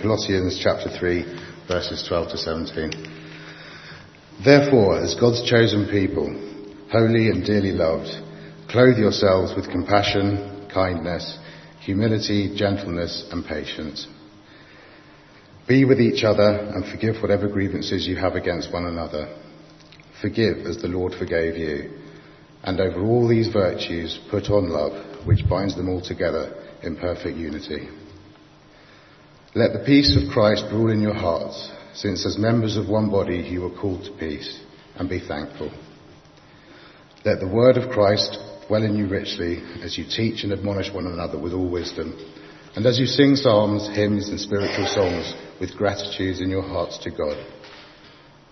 Colossians chapter 3, verses 12 to 17. Therefore, as God's chosen people, holy and dearly loved, clothe yourselves with compassion, kindness, humility, gentleness, and patience. Be with each other and forgive whatever grievances you have against one another. Forgive as the Lord forgave you. And over all these virtues, put on love, which binds them all together in perfect unity. Let the peace of Christ rule in your hearts, since as members of one body you were called to peace, and be thankful. Let the word of Christ dwell in you richly as you teach and admonish one another with all wisdom, and as you sing psalms, hymns, and spiritual songs with gratitude in your hearts to God.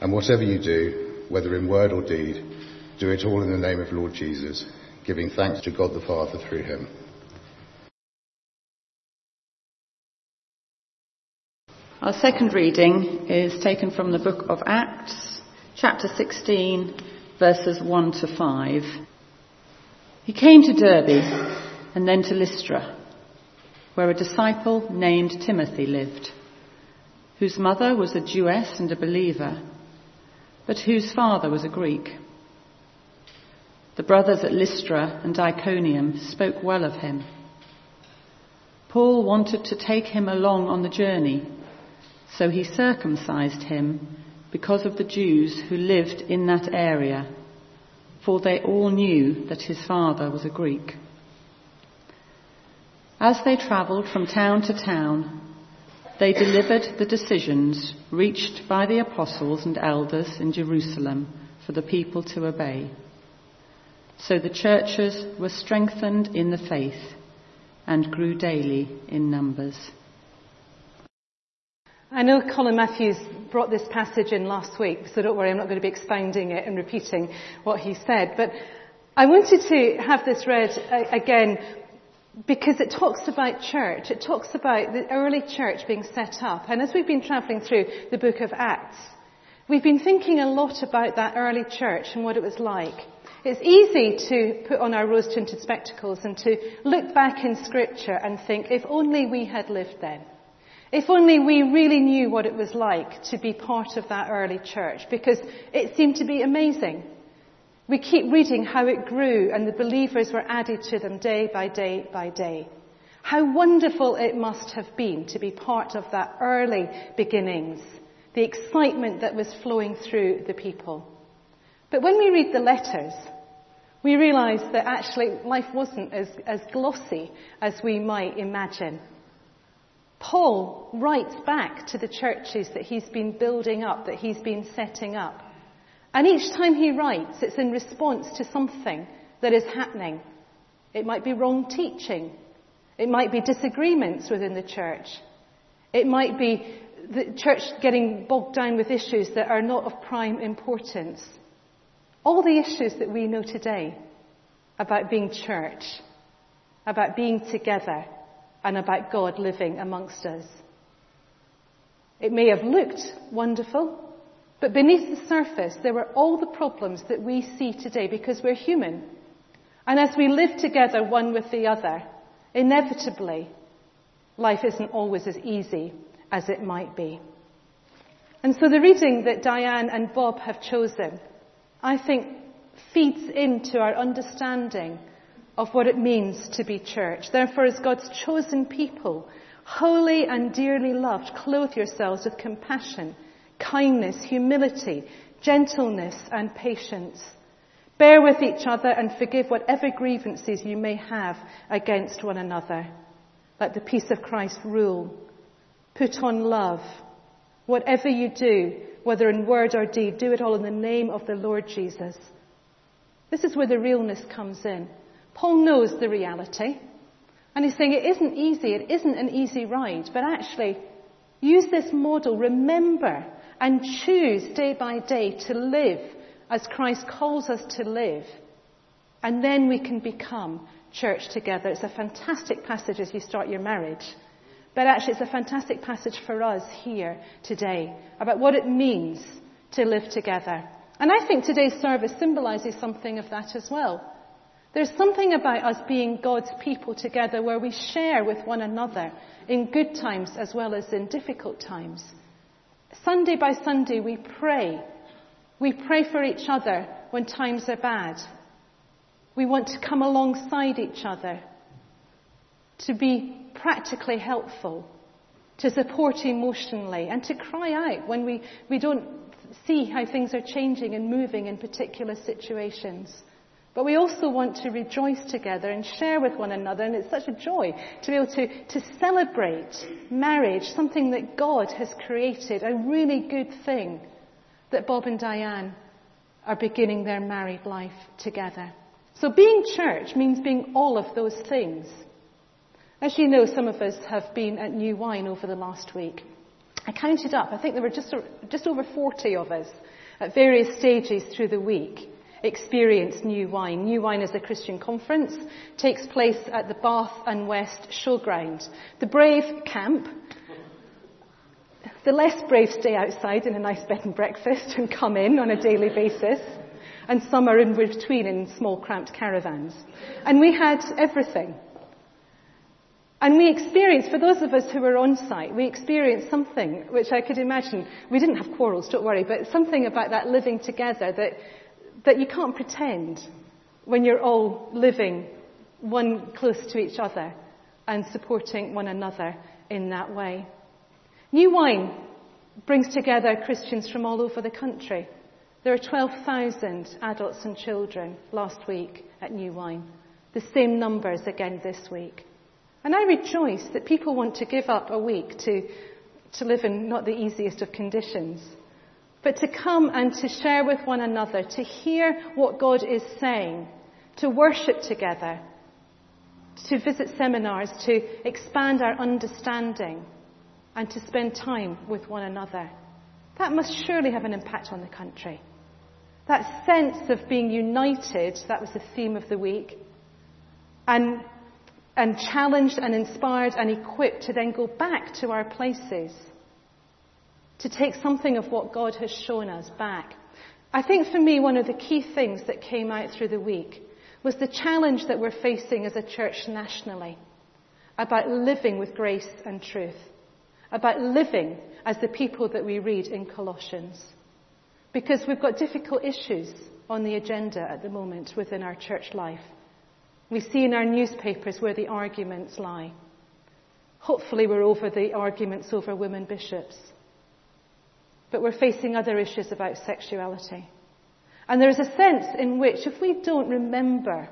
And whatever you do, whether in word or deed, do it all in the name of Lord Jesus, giving thanks to God the Father through him. Our second reading is taken from the book of Acts, chapter 16, verses 1 to 5. He came to Derbe and then to Lystra, where a disciple named Timothy lived, whose mother was a Jewess and a believer, but whose father was a Greek. The brothers at Lystra and Iconium spoke well of him. Paul wanted to take him along on the journey so he circumcised him because of the Jews who lived in that area, for they all knew that his father was a Greek. As they travelled from town to town, they delivered the decisions reached by the apostles and elders in Jerusalem for the people to obey. So the churches were strengthened in the faith and grew daily in numbers. I know Colin Matthews brought this passage in last week, so don't worry, I'm not going to be expounding it and repeating what he said. But I wanted to have this read uh, again because it talks about church. It talks about the early church being set up. And as we've been travelling through the book of Acts, we've been thinking a lot about that early church and what it was like. It's easy to put on our rose tinted spectacles and to look back in scripture and think, if only we had lived then. If only we really knew what it was like to be part of that early church, because it seemed to be amazing. We keep reading how it grew and the believers were added to them day by day by day. How wonderful it must have been to be part of that early beginnings, the excitement that was flowing through the people. But when we read the letters, we realize that actually life wasn't as, as glossy as we might imagine. Paul writes back to the churches that he's been building up, that he's been setting up. And each time he writes, it's in response to something that is happening. It might be wrong teaching. It might be disagreements within the church. It might be the church getting bogged down with issues that are not of prime importance. All the issues that we know today about being church, about being together, and about God living amongst us. It may have looked wonderful, but beneath the surface, there were all the problems that we see today because we're human. And as we live together one with the other, inevitably, life isn't always as easy as it might be. And so the reading that Diane and Bob have chosen, I think, feeds into our understanding of what it means to be church. Therefore, as God's chosen people, holy and dearly loved, clothe yourselves with compassion, kindness, humility, gentleness, and patience. Bear with each other and forgive whatever grievances you may have against one another. Let the peace of Christ rule. Put on love. Whatever you do, whether in word or deed, do it all in the name of the Lord Jesus. This is where the realness comes in. Paul knows the reality. And he's saying it isn't easy, it isn't an easy ride, but actually use this model, remember and choose day by day to live as Christ calls us to live. And then we can become church together. It's a fantastic passage as you start your marriage. But actually it's a fantastic passage for us here today about what it means to live together. And I think today's service symbolizes something of that as well. There's something about us being God's people together where we share with one another in good times as well as in difficult times. Sunday by Sunday, we pray. We pray for each other when times are bad. We want to come alongside each other, to be practically helpful, to support emotionally, and to cry out when we, we don't see how things are changing and moving in particular situations. But we also want to rejoice together and share with one another, and it's such a joy to be able to, to celebrate marriage, something that God has created, a really good thing that Bob and Diane are beginning their married life together. So being church means being all of those things. As you know, some of us have been at New Wine over the last week. I counted up, I think there were just, just over 40 of us at various stages through the week experience New Wine. New Wine is a Christian conference, takes place at the Bath and West Showground. The brave camp. The less brave stay outside in a nice bed and breakfast and come in on a daily basis. And some are in between in small cramped caravans. And we had everything. And we experienced, for those of us who were on site, we experienced something which I could imagine, we didn't have quarrels, don't worry, but something about that living together that that you can't pretend when you're all living one close to each other and supporting one another in that way. New Wine brings together Christians from all over the country. There are 12,000 adults and children last week at New Wine. The same numbers again this week. And I rejoice that people want to give up a week to, to live in not the easiest of conditions but to come and to share with one another, to hear what God is saying, to worship together, to visit seminars, to expand our understanding, and to spend time with one another. That must surely have an impact on the country. That sense of being united, that was the theme of the week, and, and challenged and inspired and equipped to then go back to our places to take something of what God has shown us back. I think for me, one of the key things that came out through the week was the challenge that we're facing as a church nationally about living with grace and truth, about living as the people that we read in Colossians. Because we've got difficult issues on the agenda at the moment within our church life. We see in our newspapers where the arguments lie. Hopefully, we're over the arguments over women bishops but we're facing other issues about sexuality. And there is a sense in which if we don't remember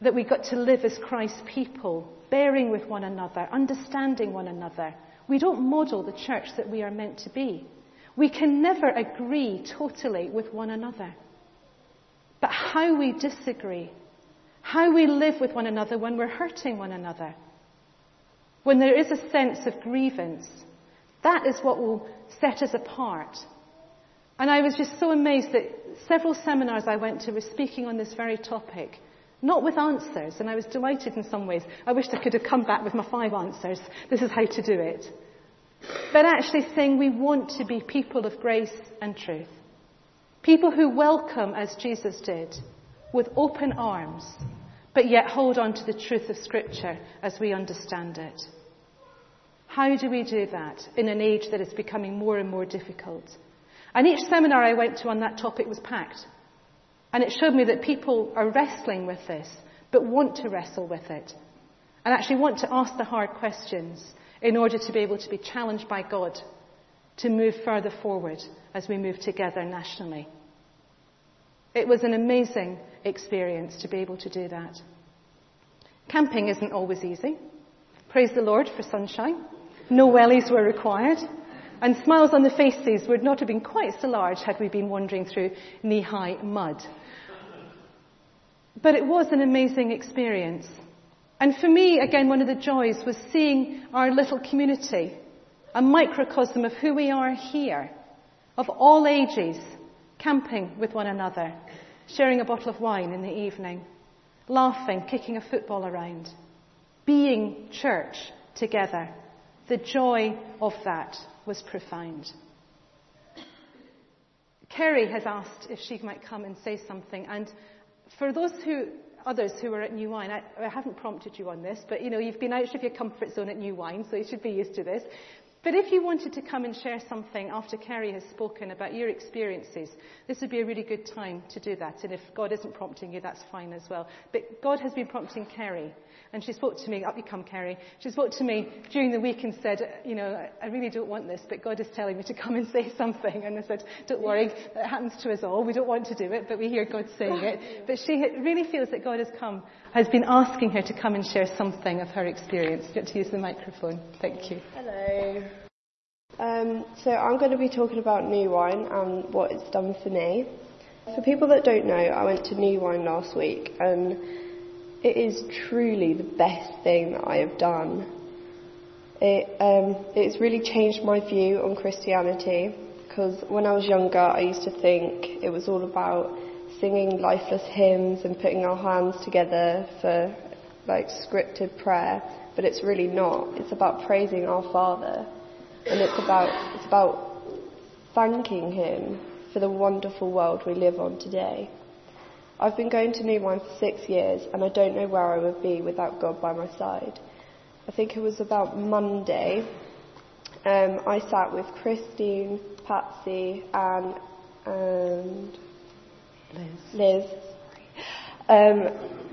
that we've got to live as Christ's people, bearing with one another, understanding one another, we don't model the church that we are meant to be. We can never agree totally with one another. But how we disagree, how we live with one another when we're hurting one another, when there is a sense of grievance, that is what will set us apart. And I was just so amazed that several seminars I went to were speaking on this very topic. Not with answers, and I was delighted in some ways. I wished I could have come back with my five answers. This is how to do it. But actually saying we want to be people of grace and truth. People who welcome, as Jesus did, with open arms, but yet hold on to the truth of Scripture as we understand it. How do we do that in an age that is becoming more and more difficult? And each seminar I went to on that topic was packed. And it showed me that people are wrestling with this, but want to wrestle with it. And actually want to ask the hard questions in order to be able to be challenged by God to move further forward as we move together nationally. It was an amazing experience to be able to do that. Camping isn't always easy. Praise the Lord for sunshine. No wellies were required. And smiles on the faces would not have been quite so large had we been wandering through knee high mud. But it was an amazing experience. And for me, again, one of the joys was seeing our little community, a microcosm of who we are here, of all ages, camping with one another, sharing a bottle of wine in the evening, laughing, kicking a football around, being church together. The joy of that was profound. Kerry has asked if she might come and say something, and for those who others who are at New Wine, I, I haven't prompted you on this, but you know, you've been out of your comfort zone at New Wine, so you should be used to this. But if you wanted to come and share something after Kerry has spoken about your experiences, this would be a really good time to do that. And if God isn't prompting you, that's fine as well. But God has been prompting Kerry. And she spoke to me, up you come, Kerry. She spoke to me during the week and said, you know, I really don't want this, but God is telling me to come and say something. And I said, don't worry, that happens to us all. We don't want to do it, but we hear God saying it. But she really feels that God has come, has been asking her to come and share something of her experience. Want to use the microphone. Thank you. Hello. Um, so I'm going to be talking about New Wine and what it's done for me. For people that don't know, I went to New Wine last week and it is truly the best thing that I have done. It, um, it's really changed my view on Christianity because when I was younger I used to think it was all about singing lifeless hymns and putting our hands together for like scripted prayer, but it's really not. It's about praising our Father and it's about, it's about thanking Him for the wonderful world we live on today. I've been going to New Wine for six years and I don't know where I would be without God by my side. I think it was about Monday. Um, I sat with Christine, Patsy, Anne, and Liz. Liz, um,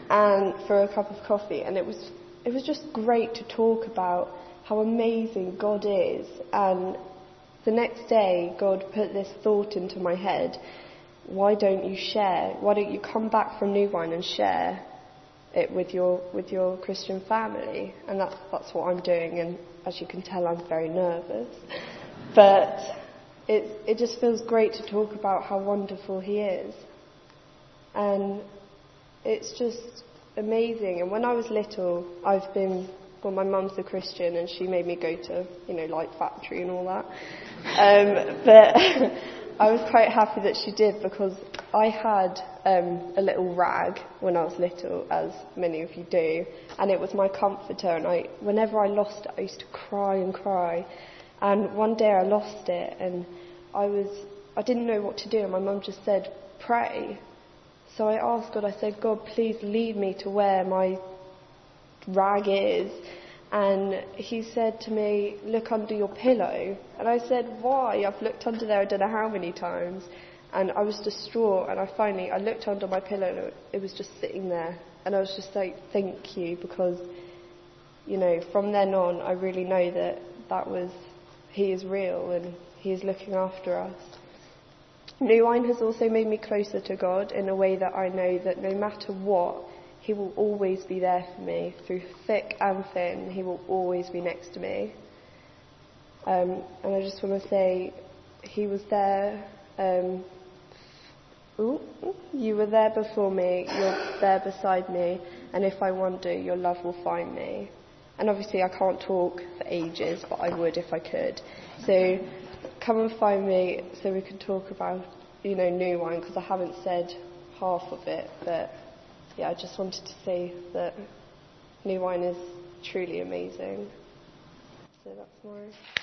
and for a cup of coffee, and it was it was just great to talk about how amazing God is. And the next day, God put this thought into my head: Why don't you share? Why don't you come back from New Wine and share it with your with your Christian family? And that's that's what I'm doing. And as you can tell, I'm very nervous, but it it just feels great to talk about how wonderful He is, and it's just amazing. And when I was little, I've been well, my mum's a Christian, and she made me go to you know Light Factory and all that. Um, but I was quite happy that she did because I had um, a little rag when I was little, as many of you do, and it was my comforter. And I, whenever I lost it, I used to cry and cry. And one day I lost it, and I was, I didn't know what to do. And my mum just said, "Pray." So I asked God. I said, "God, please lead me to where my rag is." And he said to me, Look under your pillow. And I said, Why? I've looked under there I don't know how many times. And I was distraught. And I finally, I looked under my pillow and it was just sitting there. And I was just like, Thank you. Because, you know, from then on, I really know that that was, he is real and he is looking after us. New Wine has also made me closer to God in a way that I know that no matter what, he will always be there for me through thick and thin. He will always be next to me. Um, and I just want to say, He was there. Um, ooh, you were there before me. You're there beside me. And if I wander, your love will find me. And obviously, I can't talk for ages, but I would if I could. So come and find me so we can talk about, you know, new wine because I haven't said half of it, but yeah, I just wanted to say that new wine is truly amazing. So that's my.